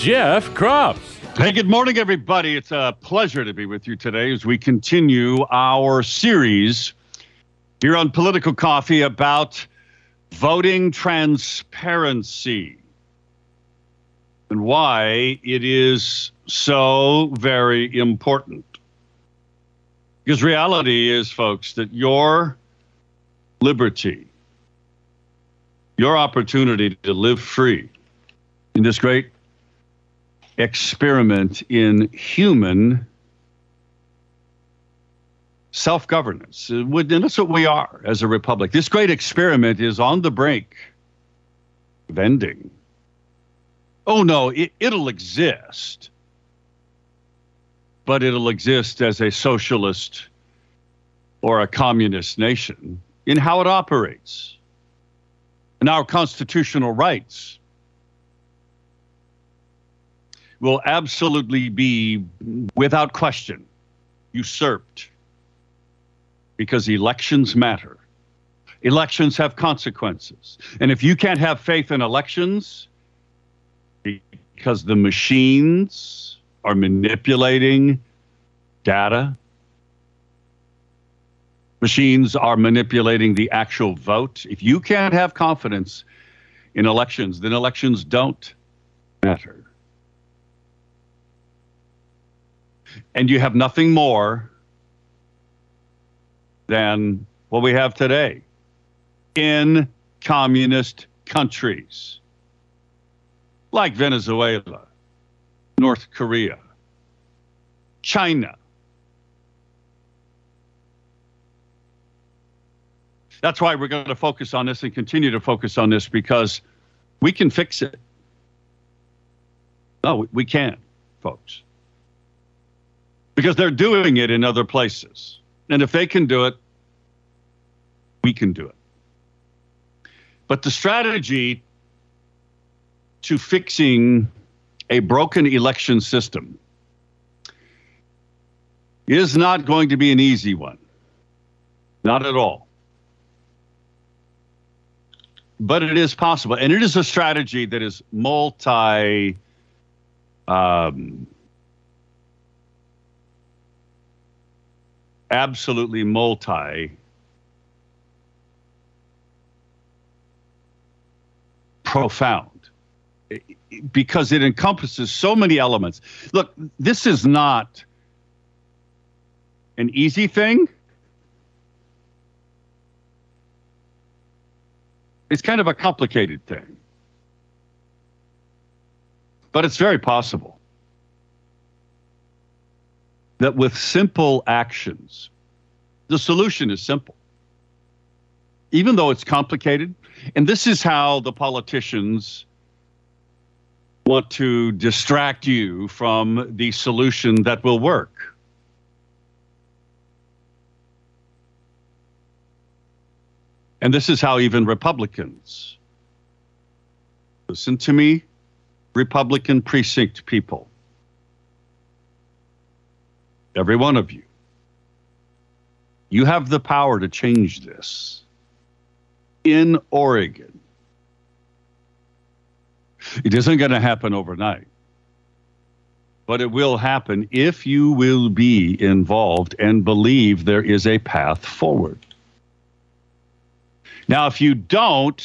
Jeff Kropf. Hey, good morning, everybody. It's a pleasure to be with you today as we continue our series here on Political Coffee about voting transparency and why it is so very important. Because reality is, folks, that your liberty, your opportunity to live free in this great experiment in human self governance. Uh, and that's what we are as a republic. This great experiment is on the brink of ending. Oh, no, it, it'll exist, but it'll exist as a socialist or a communist nation in how it operates and our constitutional rights will absolutely be, without question, usurped because elections matter. Elections have consequences. And if you can't have faith in elections because the machines are manipulating data, machines are manipulating the actual vote, if you can't have confidence in elections, then elections don't matter. And you have nothing more than what we have today in communist countries like Venezuela, North Korea, China. That's why we're going to focus on this and continue to focus on this because we can fix it. No, we can, folks because they're doing it in other places. And if they can do it, we can do it. But the strategy to fixing a broken election system is not going to be an easy one. Not at all. But it is possible. And it is a strategy that is multi um, absolutely multi profound because it encompasses so many elements. Look, this is not an easy thing. It's kind of a complicated thing. But it's very possible that with simple actions, the solution is simple. Even though it's complicated, and this is how the politicians want to distract you from the solution that will work. And this is how even Republicans, listen to me, Republican precinct people, every one of you. You have the power to change this in Oregon. It isn't going to happen overnight, but it will happen if you will be involved and believe there is a path forward. Now, if you don't,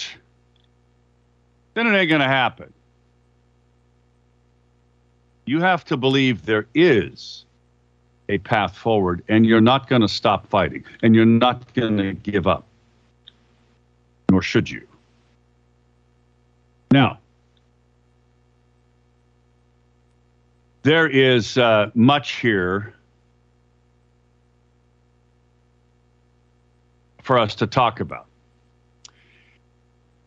then it ain't going to happen. You have to believe there is a path forward and you're not going to stop fighting and you're not going to give up. Nor should you. Now there is uh, much here for us to talk about.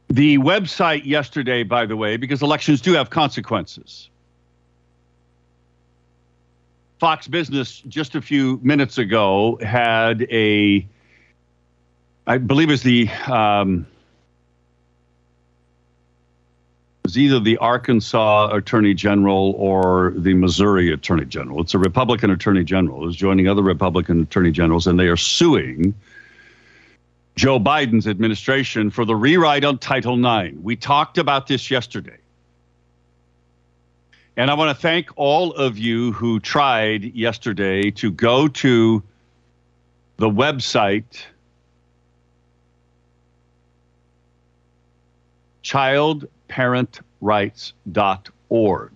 The website yesterday by the way because elections do have consequences Fox Business just a few minutes ago had a, I believe it's the, um, was either the Arkansas Attorney General or the Missouri Attorney General. It's a Republican Attorney General who's joining other Republican Attorney Generals, and they are suing Joe Biden's administration for the rewrite on Title IX. We talked about this yesterday. And I want to thank all of you who tried yesterday to go to the website childparentrights.org.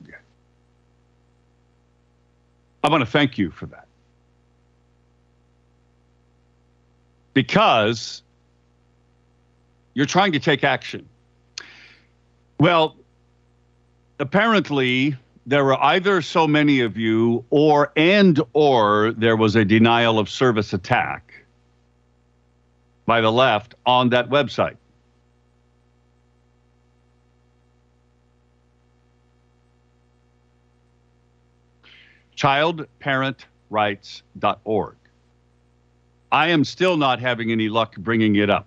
I want to thank you for that. Because you're trying to take action. Well, apparently there were either so many of you or and or there was a denial of service attack by the left on that website. childparentrights.org. I am still not having any luck bringing it up.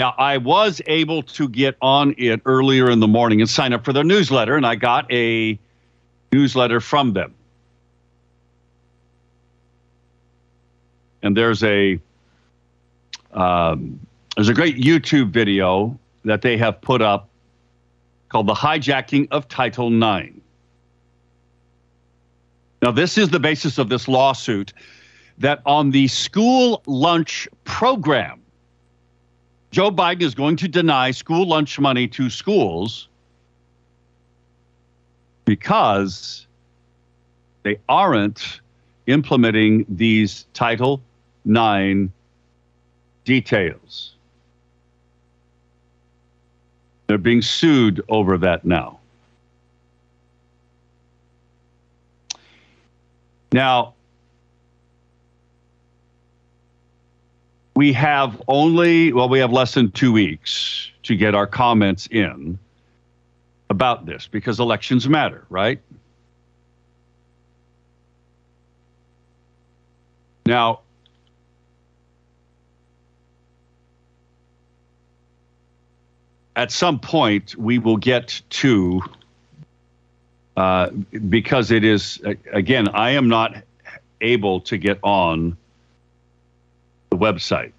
Now, I was able to get on it earlier in the morning and sign up for their newsletter, and I got a newsletter from them. And there's a um, there's a great YouTube video that they have put up called "The Hijacking of Title IX." Now, this is the basis of this lawsuit that on the school lunch program Joe Biden is going to deny school lunch money to schools because they aren't implementing these Title IX details. They're being sued over that now. Now, we have only, well, we have less than two weeks to get our comments in about this because elections matter, right? Now, at some point, we will get to, uh, because it is, again, I am not able to get on the website.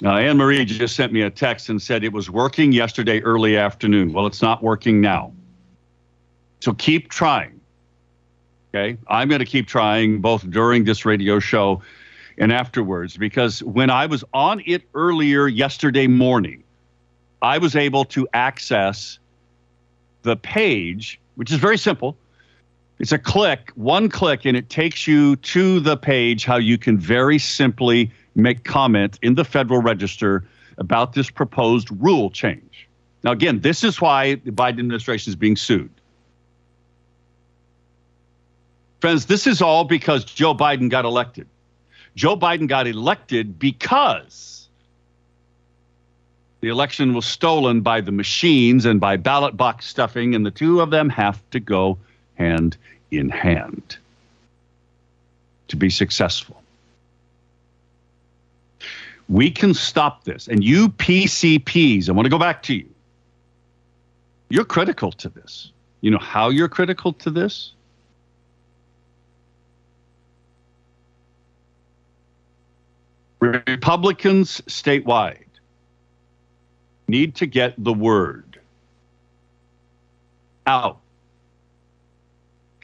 Now, Anne Marie just sent me a text and said it was working yesterday early afternoon. Well, it's not working now. So keep trying. Okay. I'm going to keep trying both during this radio show and afterwards because when I was on it earlier yesterday morning, I was able to access the page, which is very simple. It's a click, one click, and it takes you to the page how you can very simply make comment in the Federal Register about this proposed rule change. Now, again, this is why the Biden administration is being sued. Friends, this is all because Joe Biden got elected. Joe Biden got elected because the election was stolen by the machines and by ballot box stuffing, and the two of them have to go hand in hand to be successful. We can stop this. And you PCPs, I want to go back to you. You're critical to this. You know how you're critical to this? Republicans statewide need to get the word out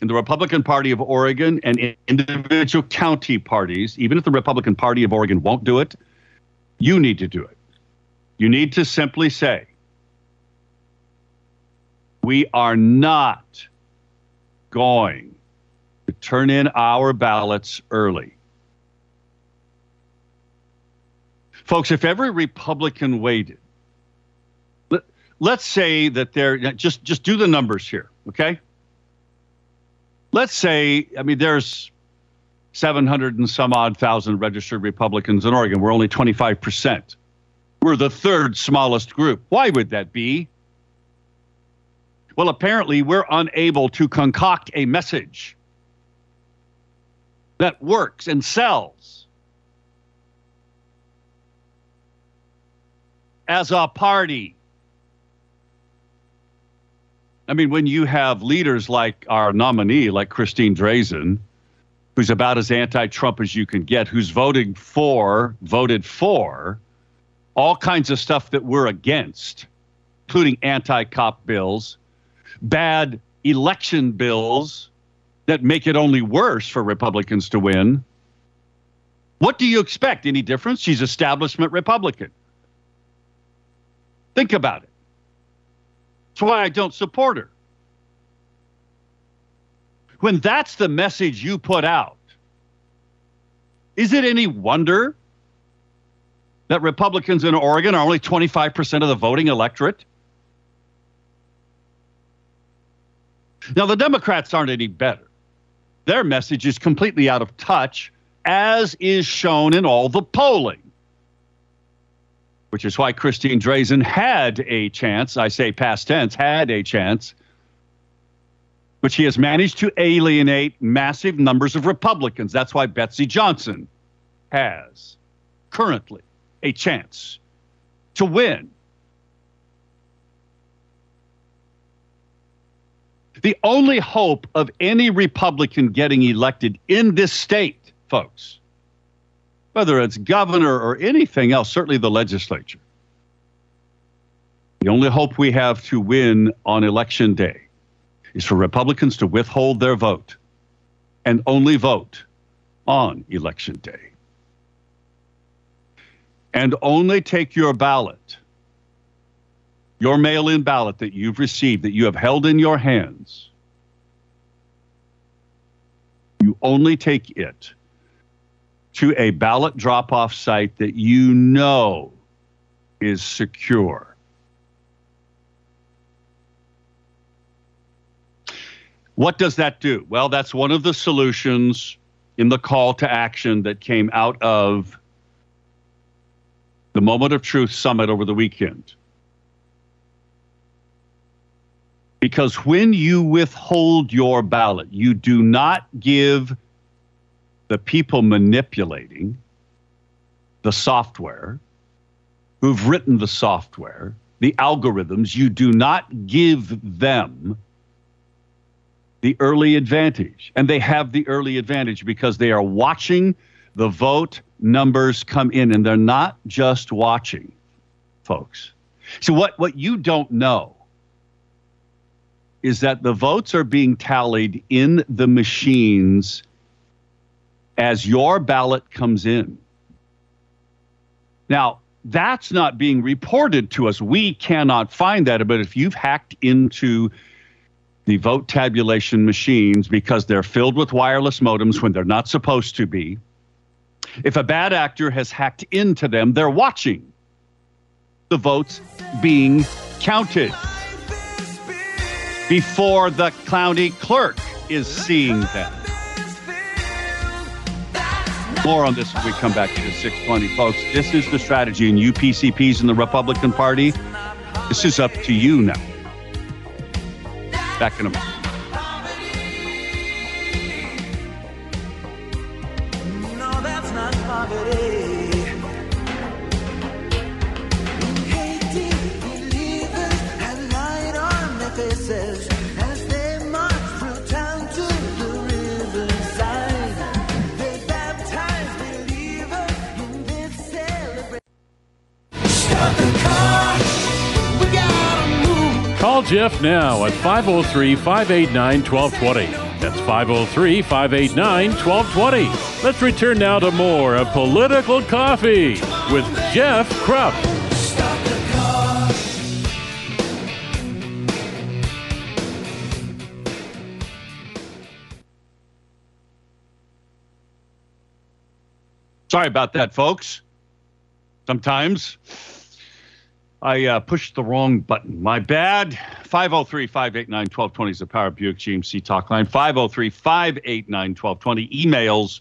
in the Republican Party of Oregon and individual county parties, even if the Republican Party of Oregon won't do it, you need to do it. You need to simply say, we are not going to turn in our ballots early. Folks, if every Republican waited, let, let's say that they're just just do the numbers here, okay? Let's say, I mean, there's 700 and some odd thousand registered Republicans in Oregon. We're only 25%. We're the third smallest group. Why would that be? Well, apparently, we're unable to concoct a message that works and sells as a party. I mean, when you have leaders like our nominee, like Christine Drazan, who's about as anti Trump as you can get, who's voting for, voted for all kinds of stuff that we're against, including anti cop bills, bad election bills that make it only worse for Republicans to win. What do you expect? Any difference? She's establishment Republican. Think about it. That's why I don't support her. When that's the message you put out, is it any wonder that Republicans in Oregon are only 25% of the voting electorate? Now, the Democrats aren't any better. Their message is completely out of touch, as is shown in all the polling which is why Christine Drazan had a chance. I say past tense, had a chance. But she has managed to alienate massive numbers of Republicans. That's why Betsy Johnson has currently a chance to win. The only hope of any Republican getting elected in this state, folks, whether it's governor or anything else, certainly the legislature. The only hope we have to win on election day is for Republicans to withhold their vote and only vote on election day. And only take your ballot, your mail in ballot that you've received, that you have held in your hands. You only take it to a ballot drop off site that you know is secure. What does that do? Well, that's one of the solutions in the call to action that came out of the Moment of Truth Summit over the weekend. Because when you withhold your ballot, you do not give the people manipulating the software, who've written the software, the algorithms, you do not give them the early advantage. And they have the early advantage because they are watching the vote numbers come in, and they're not just watching, folks. So, what, what you don't know is that the votes are being tallied in the machines as your ballot comes in. Now, that's not being reported to us. We cannot find that. But if you've hacked into the vote tabulation machines because they're filled with wireless modems when they're not supposed to be, if a bad actor has hacked into them, they're watching the votes being counted before the county clerk is seeing them. More on this when we come back to the 620, folks. This is the strategy in UPCPs in the Republican Party. This is up to you now. Back in a moment. Call Jeff now at 503 589 1220. That's 503 589 1220. Let's return now to more of Political Coffee with Jeff Kropf. Sorry about that, folks. Sometimes I uh, pushed the wrong button. My bad. 503 589 1220 is the Power Buick GMC talk line. 503 589 1220. Emails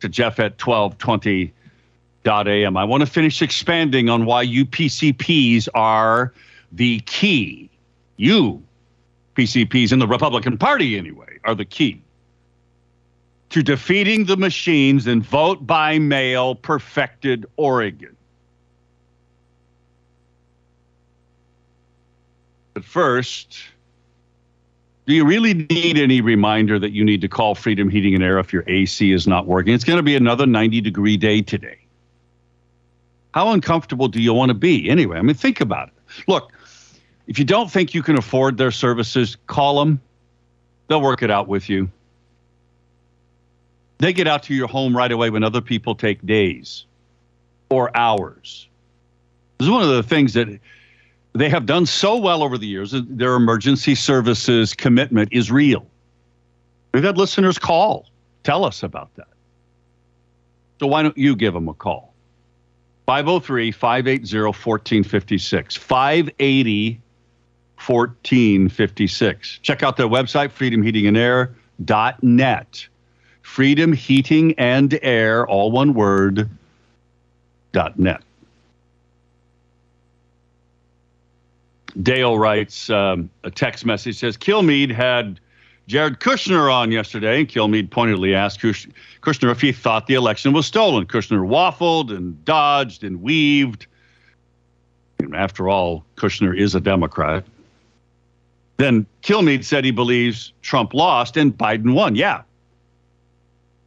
to jeff at 1220.am. I want to finish expanding on why UPCPs are the key. You PCPs in the Republican Party, anyway, are the key to defeating the machines in vote by mail perfected Oregon. First, do you really need any reminder that you need to call Freedom Heating and Air if your AC is not working? It's going to be another 90 degree day today. How uncomfortable do you want to be anyway? I mean, think about it. Look, if you don't think you can afford their services, call them. They'll work it out with you. They get out to your home right away when other people take days or hours. This is one of the things that they have done so well over the years. Their emergency services commitment is real. We've had listeners call, tell us about that. So why don't you give them a call? 503 580 1456. 580 1456. Check out their website, freedomheatingandair.net. Freedom Heating and Air, all one word, dot net. Dale writes um, a text message says Kilmeade had Jared Kushner on yesterday, and Kilmeade pointedly asked Kush- Kushner if he thought the election was stolen. Kushner waffled and dodged and weaved. And after all, Kushner is a Democrat. Then Kilmeade said he believes Trump lost and Biden won. Yeah.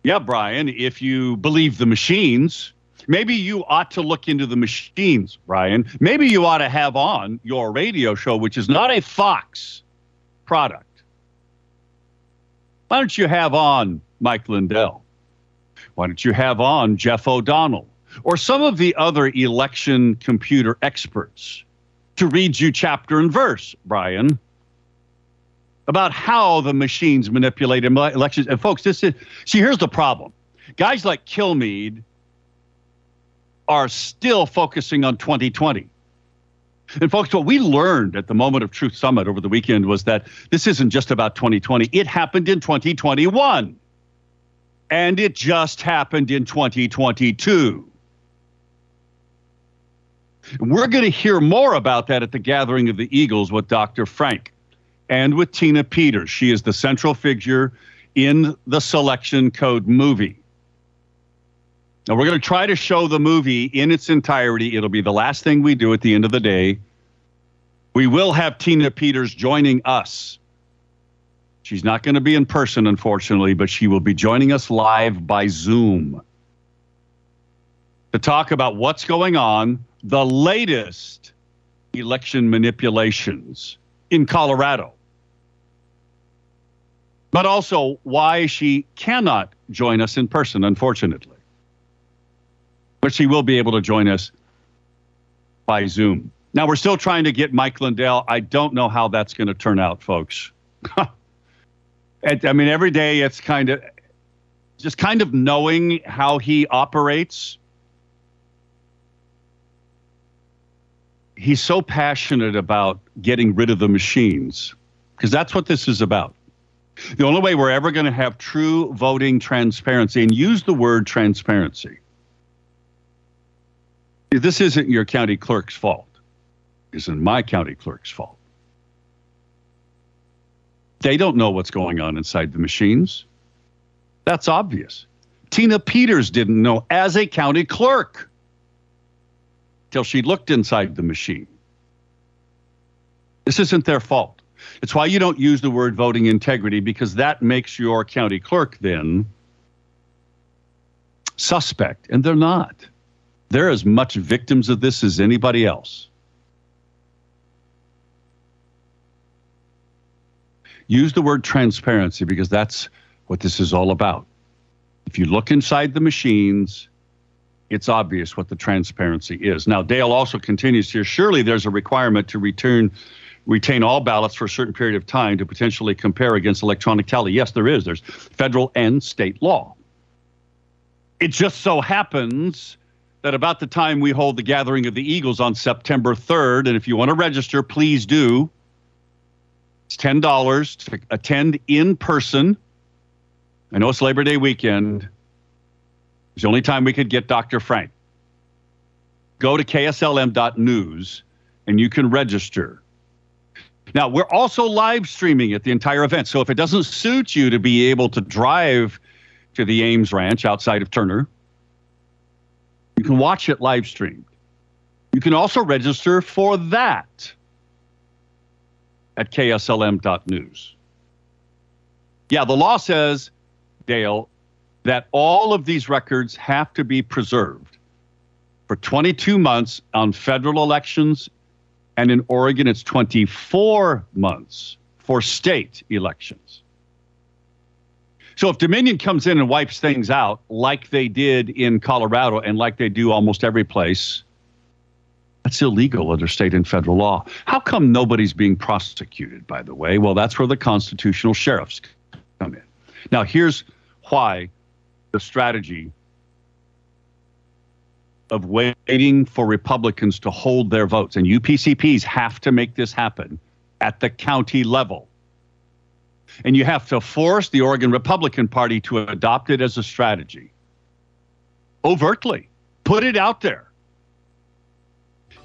Yeah, Brian, if you believe the machines, maybe you ought to look into the machines, Brian. Maybe you ought to have on your radio show, which is not a Fox product. Why don't you have on Mike Lindell? Why don't you have on Jeff O'Donnell or some of the other election computer experts to read you chapter and verse, Brian, about how the machines manipulate elections? And folks, this is see, here's the problem. Guys like Kilmeade are still focusing on 2020. And folks, what we learned at the Moment of Truth Summit over the weekend was that this isn't just about 2020. It happened in 2021. And it just happened in 2022. We're going to hear more about that at the gathering of the Eagles with Dr. Frank and with Tina Peters. She is the central figure in the Selection Code movie. Now, we're going to try to show the movie in its entirety. It'll be the last thing we do at the end of the day. We will have Tina Peters joining us. She's not going to be in person, unfortunately, but she will be joining us live by Zoom to talk about what's going on, the latest election manipulations in Colorado, but also why she cannot join us in person, unfortunately but she will be able to join us by Zoom. Now, we're still trying to get Mike Lindell. I don't know how that's going to turn out, folks. I mean, every day it's kind of just kind of knowing how he operates. He's so passionate about getting rid of the machines because that's what this is about. The only way we're ever going to have true voting transparency, and use the word transparency, this isn't your county clerk's fault. This isn't my county clerk's fault. They don't know what's going on inside the machines. That's obvious. Tina Peters didn't know as a county clerk till she looked inside the machine. This isn't their fault. It's why you don't use the word voting integrity because that makes your county clerk then suspect, and they're not. They're as much victims of this as anybody else. Use the word transparency because that's what this is all about. If you look inside the machines, it's obvious what the transparency is. Now, Dale also continues here surely there's a requirement to return retain all ballots for a certain period of time to potentially compare against electronic tally. Yes, there is. There's federal and state law. It just so happens that about the time we hold the gathering of the Eagles on September 3rd, and if you want to register, please do. It's $10 to attend in person. I know it's Labor Day weekend. It's the only time we could get Dr. Frank. Go to kslm.news and you can register. Now, we're also live streaming it, the entire event. So if it doesn't suit you to be able to drive to the Ames Ranch outside of Turner, you can watch it live streamed. You can also register for that at kslm.news. Yeah, the law says, Dale, that all of these records have to be preserved for 22 months on federal elections, and in Oregon, it's 24 months for state elections. So if Dominion comes in and wipes things out like they did in Colorado and like they do almost every place, that's illegal under state and federal law. How come nobody's being prosecuted, by the way? Well, that's where the constitutional sheriffs come in. Now, here's why the strategy of waiting for Republicans to hold their votes, and UPCPs have to make this happen at the county level. And you have to force the Oregon Republican Party to adopt it as a strategy. Overtly, put it out there.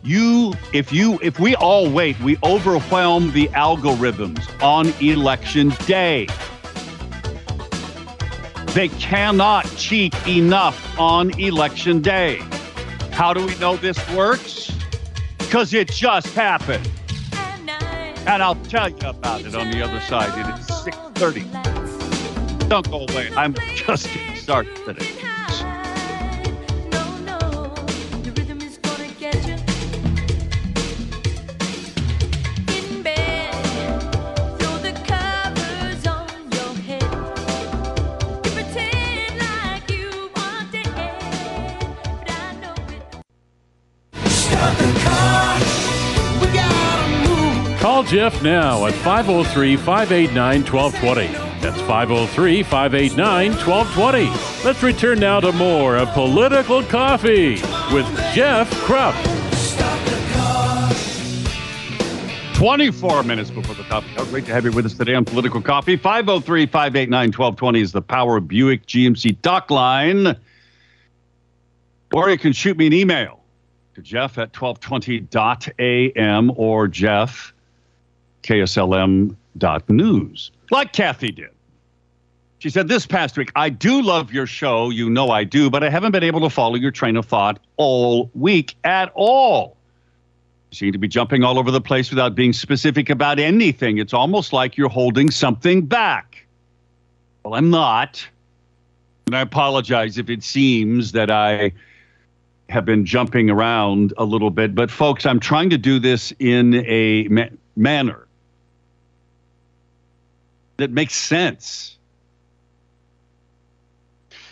You if you if we all wait we overwhelm the algorithms on election day. They cannot cheat enough on election day. How do we know this works? Because it just happened and i'll tell you about it on the other side. It is 6.30 don't go away. I'm just getting started today Call Jeff now at 503 589 1220. That's 503 589 1220. Let's return now to more of Political Coffee with Jeff Kropf. 24 minutes before the top. Oh, great to have you with us today on Political Coffee. 503 589 1220 is the Power Buick GMC dock line. Or you can shoot me an email to jeff at 1220.am or jeff KSLM.news, like Kathy did. She said this past week, I do love your show. You know I do, but I haven't been able to follow your train of thought all week at all. You seem to be jumping all over the place without being specific about anything. It's almost like you're holding something back. Well, I'm not. And I apologize if it seems that I have been jumping around a little bit. But, folks, I'm trying to do this in a ma- manner that makes sense.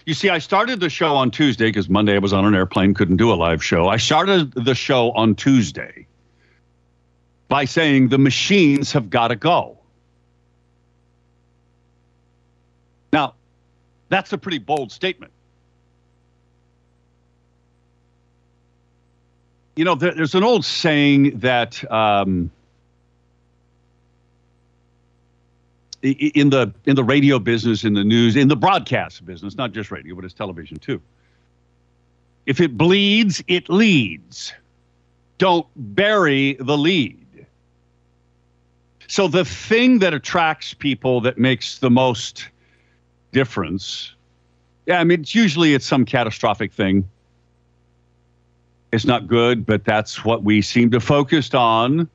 You see, I started the show on Tuesday because Monday I was on an airplane, couldn't do a live show. I started the show on Tuesday by saying the machines have got to go. Now, that's a pretty bold statement. You know, there, there's an old saying that um, in the in the radio business, in the news, in the broadcast business, not just radio, but it's television too. If it bleeds, it leads. Don't bury the lead. So the thing that attracts people that makes the most difference, yeah, I mean, it's usually it's some catastrophic thing. It's not good, but that's what we seem to focus on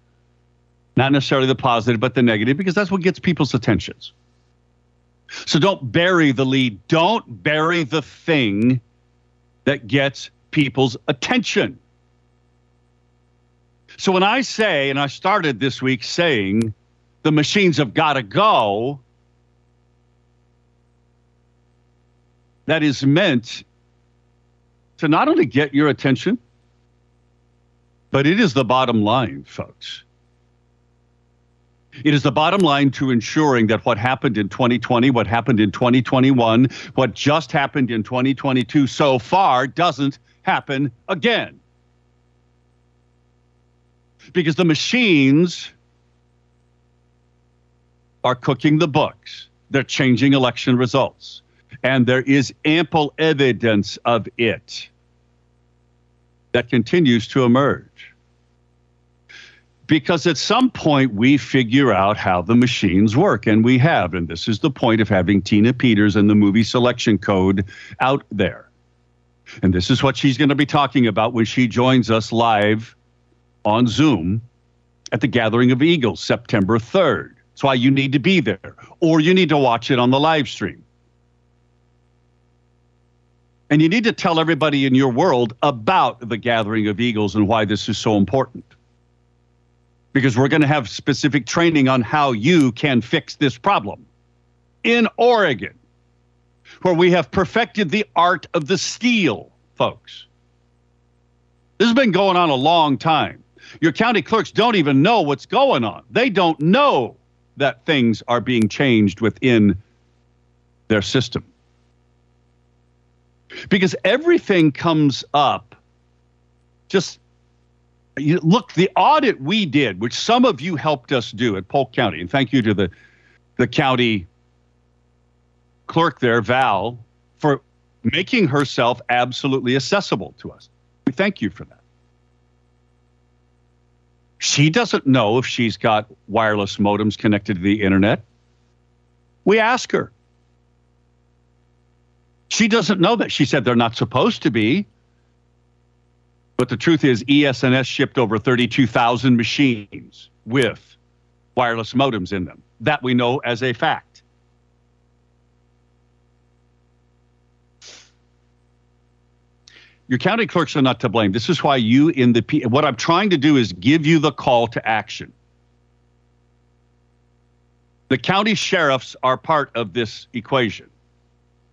not necessarily the positive, but the negative, because that's what gets people's attentions. So don't bury the lead. Don't bury the thing that gets people's attention. So when I say, and I started this week saying, the machines have got to go, that is meant to not only get your attention, but it is the bottom line, folks. It is the bottom line to ensuring that what happened in 2020, what happened in 2021, what just happened in 2022 so far doesn't happen again. Because the machines are cooking the books, they're changing election results, and there is ample evidence of it that continues to emerge Because at some point we figure out how the machines work, and we have. And this is the point of having Tina Peters and the movie selection code out there. And this is what she's going to be talking about when she joins us live on Zoom at the Gathering of Eagles, September 3rd. That's why you need to be there, or you need to watch it on the live stream. And you need to tell everybody in your world about the Gathering of Eagles and why this is so important. Because we're going to have specific training on how you can fix this problem in Oregon, where we have perfected the art of the steal, folks. This has been going on a long time. Your county clerks don't even know what's going on. They don't know that things are being changed within their system. Because everything comes up just look the audit we did which some of you helped us do at polk county and thank you to the the county clerk there val for making herself absolutely accessible to us we thank you for that she doesn't know if she's got wireless modems connected to the internet. We ask her. She doesn't know that. She said they're not supposed to be. But the truth is, ES&S shipped over 32,000 machines with wireless modems in them. That we know as a fact. Your county clerks are not to blame. This is why you in the P- what I'm trying to do is give you the call to action. The county sheriffs are part of this equation.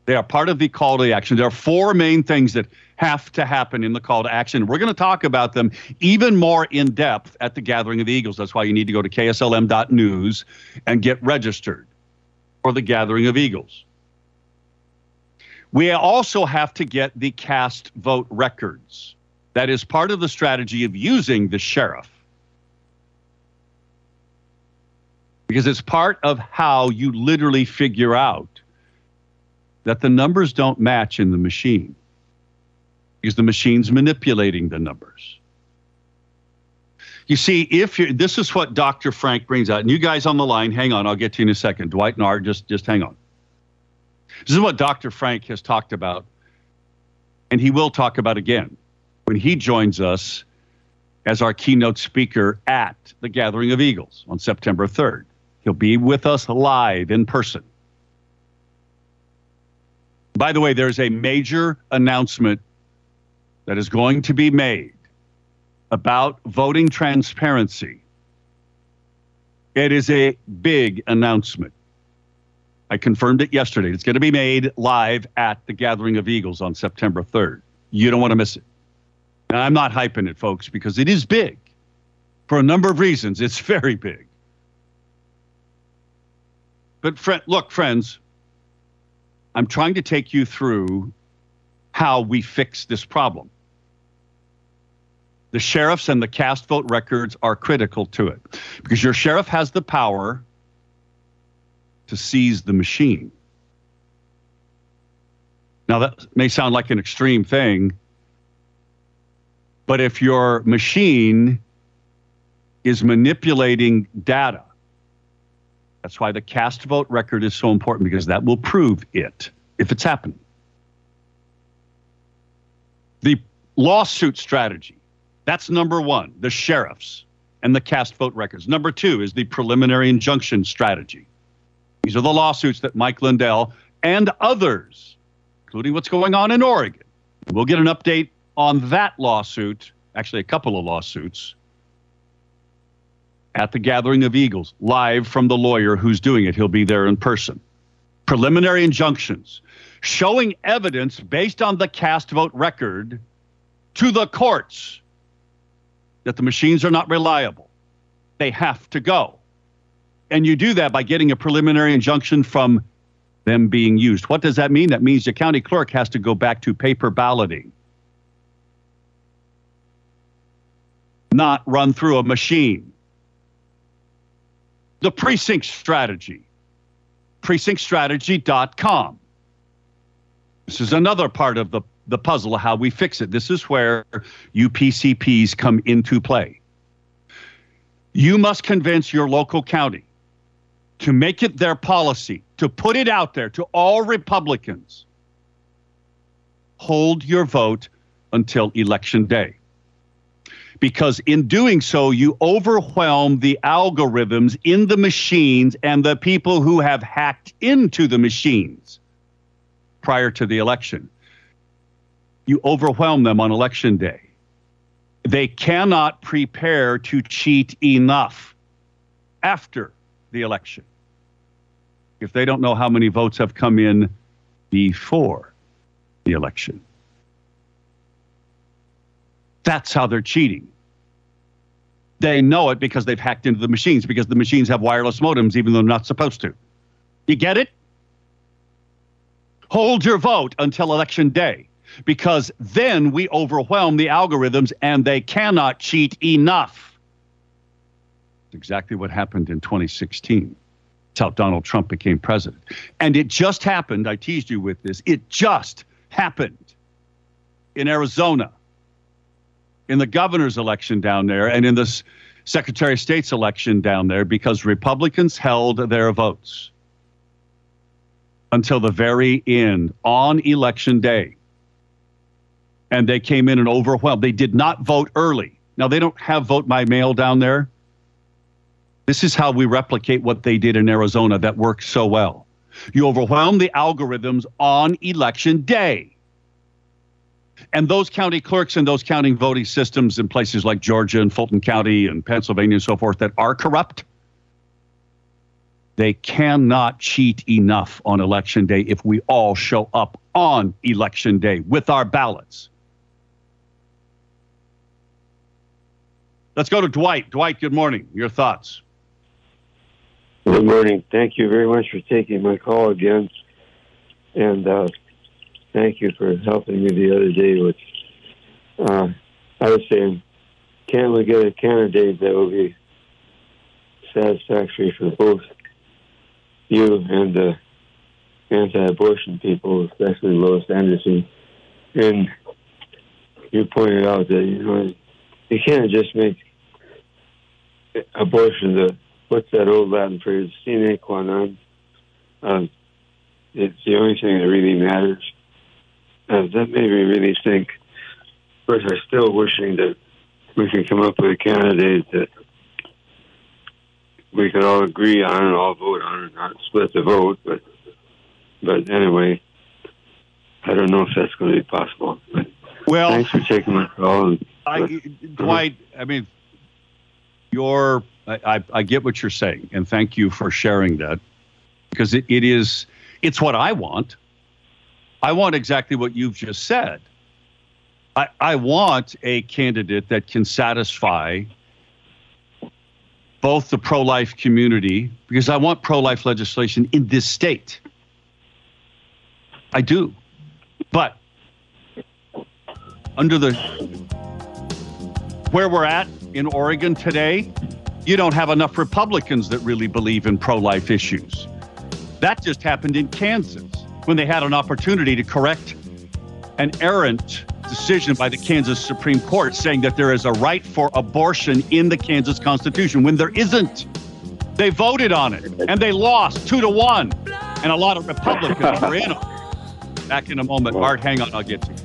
They are part of the call to action. There are four main things that have to happen in the call to action. We're going to talk about them even more in depth at the Gathering of the Eagles. That's why you need to go to kslm.news and get registered for the Gathering of Eagles. We also have to get the cast vote records. That is part of the strategy of using the sheriff. Because it's part of how you literally figure out that the numbers don't match in the machine. Because the machine's manipulating the numbers. You see, if you this is what Dr. Frank brings out, and you guys on the line, hang on, I'll get to you in a second. Dwight and Art, just just hang on. This is what Dr. Frank has talked about, and he will talk about again when he joins us as our keynote speaker at the Gathering of Eagles on September 3rd. He'll be with us live in person. By the way, there's a major announcement that is going to be made about voting transparency. It is a big announcement. I confirmed it yesterday. It's going to be made live at the Gathering of Eagles on September 3rd. You don't want to miss it. And I'm not hyping it, folks, because it is big. For a number of reasons, it's very big. But friend, look, friends, I'm trying to take you through how we fix this problem. The sheriffs and the cast vote records are critical to it because your sheriff has the power to seize the machine. Now, that may sound like an extreme thing, but if your machine is manipulating data, that's why the cast vote record is so important because that will prove it if it's happened. The lawsuit strategy, that's number one, the sheriffs and the cast vote records. Number two is the preliminary injunction strategy. These are the lawsuits that Mike Lindell and others, including what's going on in Oregon, we'll get an update on that lawsuit, actually, a couple of lawsuits, at the Gathering of Eagles, live from the lawyer who's doing it. He'll be there in person. Preliminary injunctions showing evidence based on the cast vote record to the courts that the machines are not reliable. They have to go. And you do that by getting a preliminary injunction from them being used. What does that mean? That means the county clerk has to go back to paper balloting, not run through a machine. The precinct strategy, precinctstrategy.com. This is another part of the, the puzzle of how we fix it. This is where UPCPs come into play. You must convince your local county to make it their policy, to put it out there to all Republicans. Hold your vote until election day. Because in doing so, you overwhelm the algorithms in the machines and the people who have hacked into the machines prior to the election. You overwhelm them on election day. They cannot prepare to cheat enough after the election if they don't know how many votes have come in before the election. That's how they're cheating. They know it because they've hacked into the machines, because the machines have wireless modems, even though they're not supposed to. You get it? Hold your vote until election day, because then we overwhelm the algorithms and they cannot cheat enough. It's exactly what happened in 2016. It's how Donald Trump became president. And it just happened, I teased you with this, it just happened in Arizona in the governor's election down there and in the Secretary of State's election down there because Republicans held their votes until the very end on election day. And they came in and overwhelmed. They did not vote early. Now, they don't have vote by mail down there. This is how we replicate what they did in Arizona that worked so well. You overwhelm the algorithms on election day. And those county clerks and those counting voting systems in places like Georgia and Fulton County and Pennsylvania and so forth that are corrupt, they cannot cheat enough on election day if we all show up on election day with our ballots. Let's go to Dwight. Dwight, good morning. Your thoughts. Good morning. Thank you very much for taking my call again. And uh, thank you for helping me the other day with. Uh, I was saying, can we get a candidate that will be satisfactory for both you and the anti-abortion people, especially Lois Anderson? And you pointed out that you know you can't just make abortion the what's that old Latin phrase sine qua non. Um, it's the only thing that really matters. Uh, that made me really think. Of course, I'm still wishing that we could come up with a candidate that we could all agree on and all vote on and not split the vote. But but anyway, I don't know if that's going to be possible. But Well, thanks for taking my call. And, I, Dwight, I mean, your, I, I, I get what you're saying, and thank you for sharing that because it, it is, it's what I want. I want exactly what you've just said. I, I want a candidate that can satisfy both the pro life community, because I want pro life legislation in this state. I do. But under the where we're at in Oregon today, you don't have enough Republicans that really believe in pro life issues. That just happened in Kansas when they had an opportunity to correct an errant decision by the Kansas Supreme Court saying that there is a right for abortion in the Kansas Constitution when there isn't. They voted on it and they lost two to one. And a lot of Republicans were in on it. Back in a moment. Art, hang on, I'll get to you.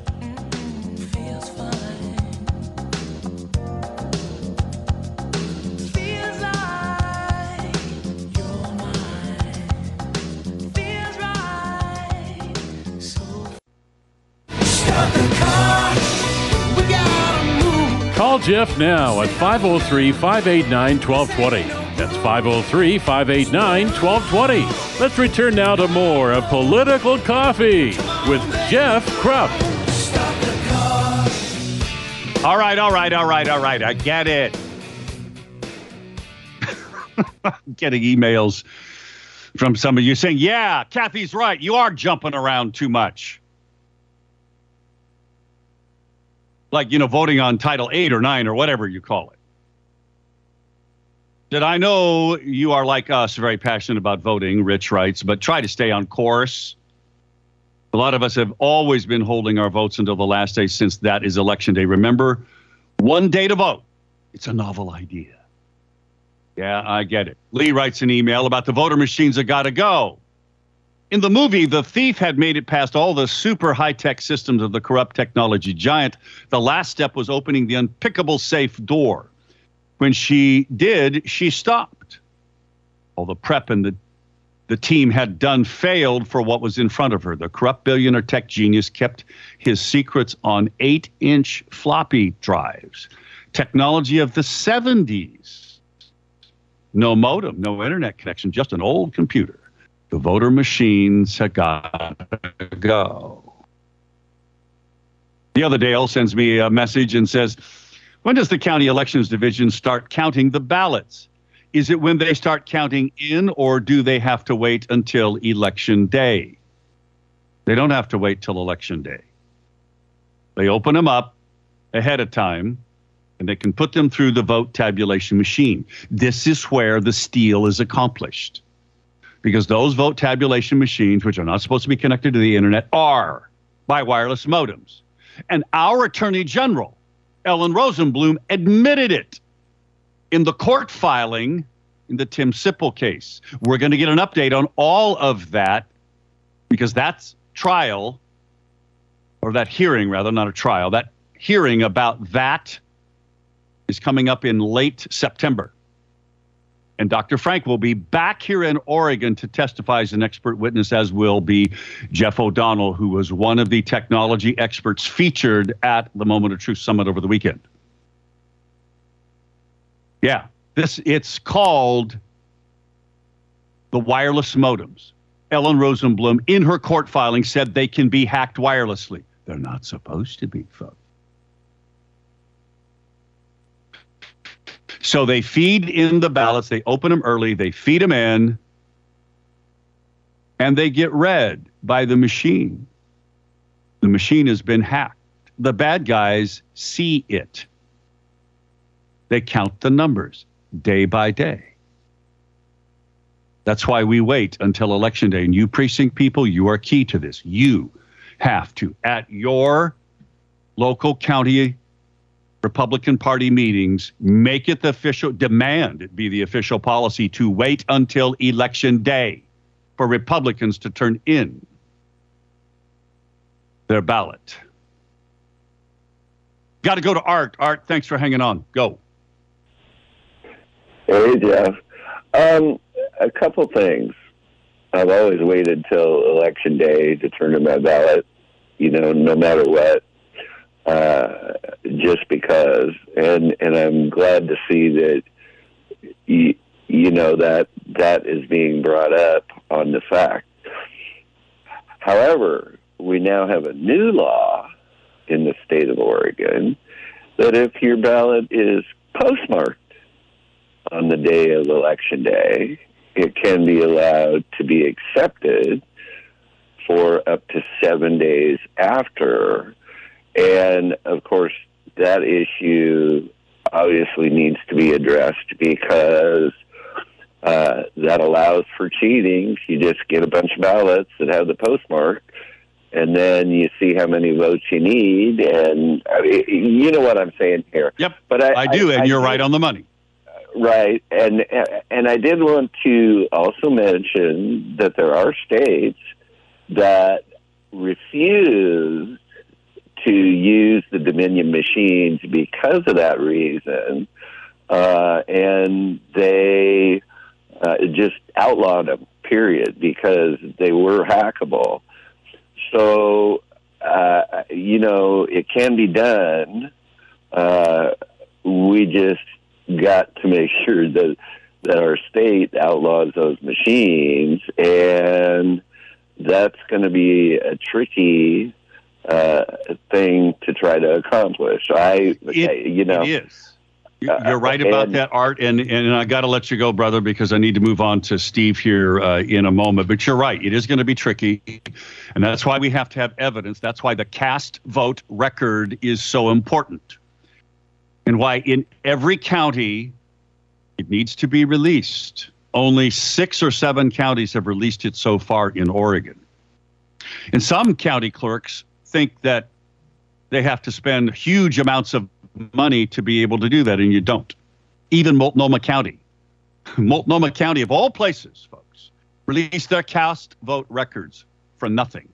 Call Jeff now at 503 589 1220. That's 503 589 1220. Let's return now to more of Political Coffee with Jeff Kropf. All right, all right, all right, all right. I get it. Getting emails from some of you saying, yeah, Kathy's right. You are jumping around too much. Like, you know, voting on Title 8 or 9 or whatever you call it. That I know you are like us, very passionate about voting, Rich writes, but try to stay on course. A lot of us have always been holding our votes until the last day since that is election day. Remember, one day to vote. It's a novel idea. Yeah, I get it. Lee writes an email about the voter machines that got to go. In the movie, the thief had made it past all the super high tech systems of the corrupt technology giant. The last step was opening the unpickable safe door. When she did, she stopped. All the prep and the the team had done failed for what was in front of her. The corrupt billionaire tech genius kept his secrets on eight inch floppy drives, technology of the 70s. No modem, no internet connection, just an old computer. The voter machines have got to go. The other Dale sends me a message and says, When does the county elections division start counting the ballots? Is it when they start counting in, or do they have to wait until election day? They don't have to wait till election day. They open them up ahead of time and they can put them through the vote tabulation machine. This is where the steal is accomplished. Because those vote tabulation machines, which are not supposed to be connected to the internet, are by wireless modems. And our Attorney General, Ellen Rosenblum, admitted it in the court filing in the Tim Sipple case. We're going to get an update on all of that because that's trial, or that hearing, rather, not a trial, that hearing about that is coming up in late September. And Dr. Frank will be back here in Oregon to testify as an expert witness, as will be Jeff O'Donnell, who was one of the technology experts featured at the Moment of Truth Summit over the weekend. Yeah, this it's called the wireless modems. Ellen Rosenblum, in her court filing, said they can be hacked wirelessly. They're not supposed to be, folks. So they feed in the ballots, they open them early, they feed them in, and they get read by the machine. The machine has been hacked. The bad guys see it. They count the numbers day by day. That's why we wait until election day. And you precinct people, you are key to this. You have to, at your local county Republican Party meetings, make it the official, demand it be the official policy to wait until election day for Republicans to turn in their ballot. Got to go to Art. Art, thanks for hanging on. Go. Hey, Jeff. Um, a couple things. I've always waited till election day to turn in my ballot, you know, no matter what, uh, just because. And and I'm glad to see that, you, you know, that that is being brought up on the fact. However, we now have a new law in the state of Oregon that if your ballot is postmarked on the day of election day, it can be allowed to be accepted for up to seven days after. And of course, that issue obviously needs to be addressed because uh, that allows for cheating. You just get a bunch of ballots that have the postmark, and then you see how many votes you need, and I mean, you know what I'm saying here. Yep, But I, I do, and you're did- right on the money. Right, and and I did want to also mention that there are states that refuse to use the Dominion machines because of that reason, uh, and they uh, just outlawed them. Period, because they were hackable. So uh, you know it can be done. Uh, we just got to make sure that that our state outlaws those machines, and that's going to be a tricky uh, thing to try to accomplish. I, It- you know. You- You're right about and- that, Art, and and I got to let you go, brother, because I need to move on to Steve here uh, in a moment. But you're right; it is going to be tricky, and that's why we have to have evidence. That's why the cast vote record is so important, and why in every county it needs to be released. Only six or seven counties have released it so far in Oregon, and some county clerks think that they have to spend huge amounts of money to be able to do that, and you don't. Even Multnomah County Multnomah County, of all places, folks, released their cast vote records for nothing.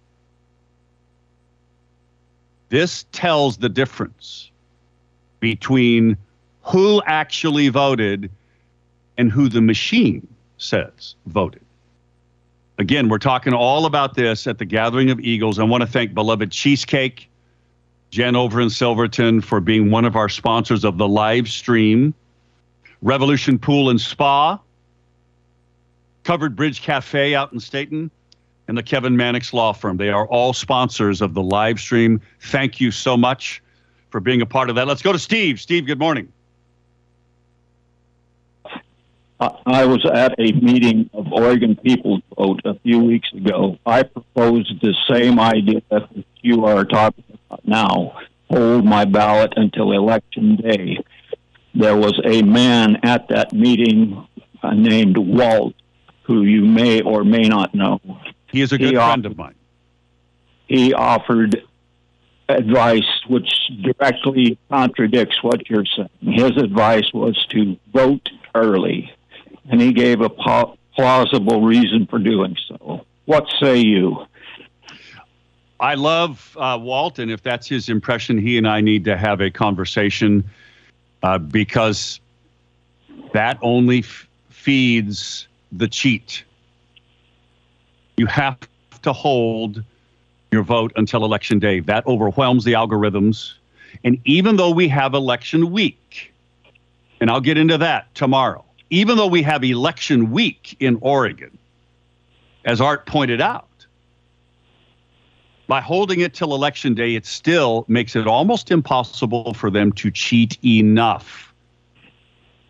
This tells the difference between who actually voted and who the machine says voted. Again, we're talking all about this at the Gathering of Eagles. I want to thank Beloved Cheesecake, Jen over in Silverton, for being one of our sponsors of the live stream, Revolution Pool and Spa, Covered Bridge Cafe out in Stayton, and the Kevin Mannix Law Firm. They are all sponsors of the live stream. Thank you so much for being a part of that. Let's go to Steve. Steve, good morning. I was at a meeting of Oregon People's Vote a few weeks ago. I proposed the same idea that you are talking about now. Hold my ballot until election day. There was a man at that meeting uh, named Walt, who you may or may not know. He is a good He friend offered- of mine. He offered advice which directly contradicts what you're saying. His advice was to vote early, and he gave a plausible reason for doing so. What say you? I love uh, Walt, and if that's his impression, he and I need to have a conversation uh, because that only f- feeds the cheat. You have to hold your vote until election day. That overwhelms the algorithms. And even though we have election week, and I'll get into that tomorrow, even though we have election week in Oregon, as Art pointed out, by holding it till election day, it still makes it almost impossible for them to cheat enough.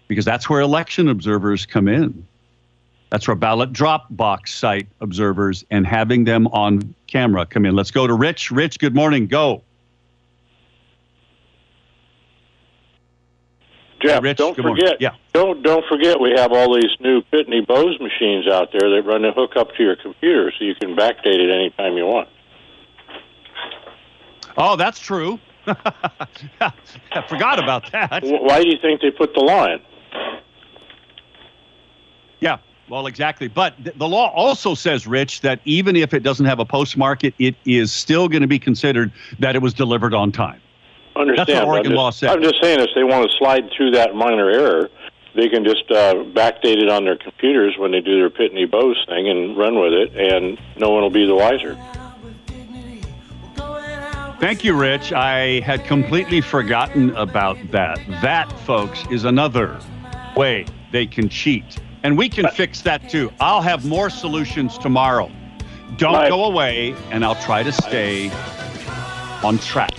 Because that's where election observers come in. That's where ballot drop box site observers and having them on camera come in. Let's go to Rich. Rich, good morning. Go. Jeff, Rich, don't forget. Yeah. Don't don't forget we have all these new Pitney Bowes machines out there that run the hook up to your computer, so you can backdate it anytime you want. Oh, that's true. I forgot about that. Why do you think they put the law in? Yeah, well, exactly. But th- the law also says, Rich, that even if it doesn't have a postmark, it, it is still going to be considered that it was delivered on time. Understand? That's what but I'm Oregon just, law says. I'm just saying, if they want to slide through that minor error, they can just uh, backdate it on their computers when they do their Pitney Bowes thing and run with it, and no one will be the wiser. Thank you, Rich. I had completely forgotten about that. That, folks, is another way they can cheat. And we can fix that too. I'll have more solutions tomorrow. Don't go away, and I'll try to stay on track.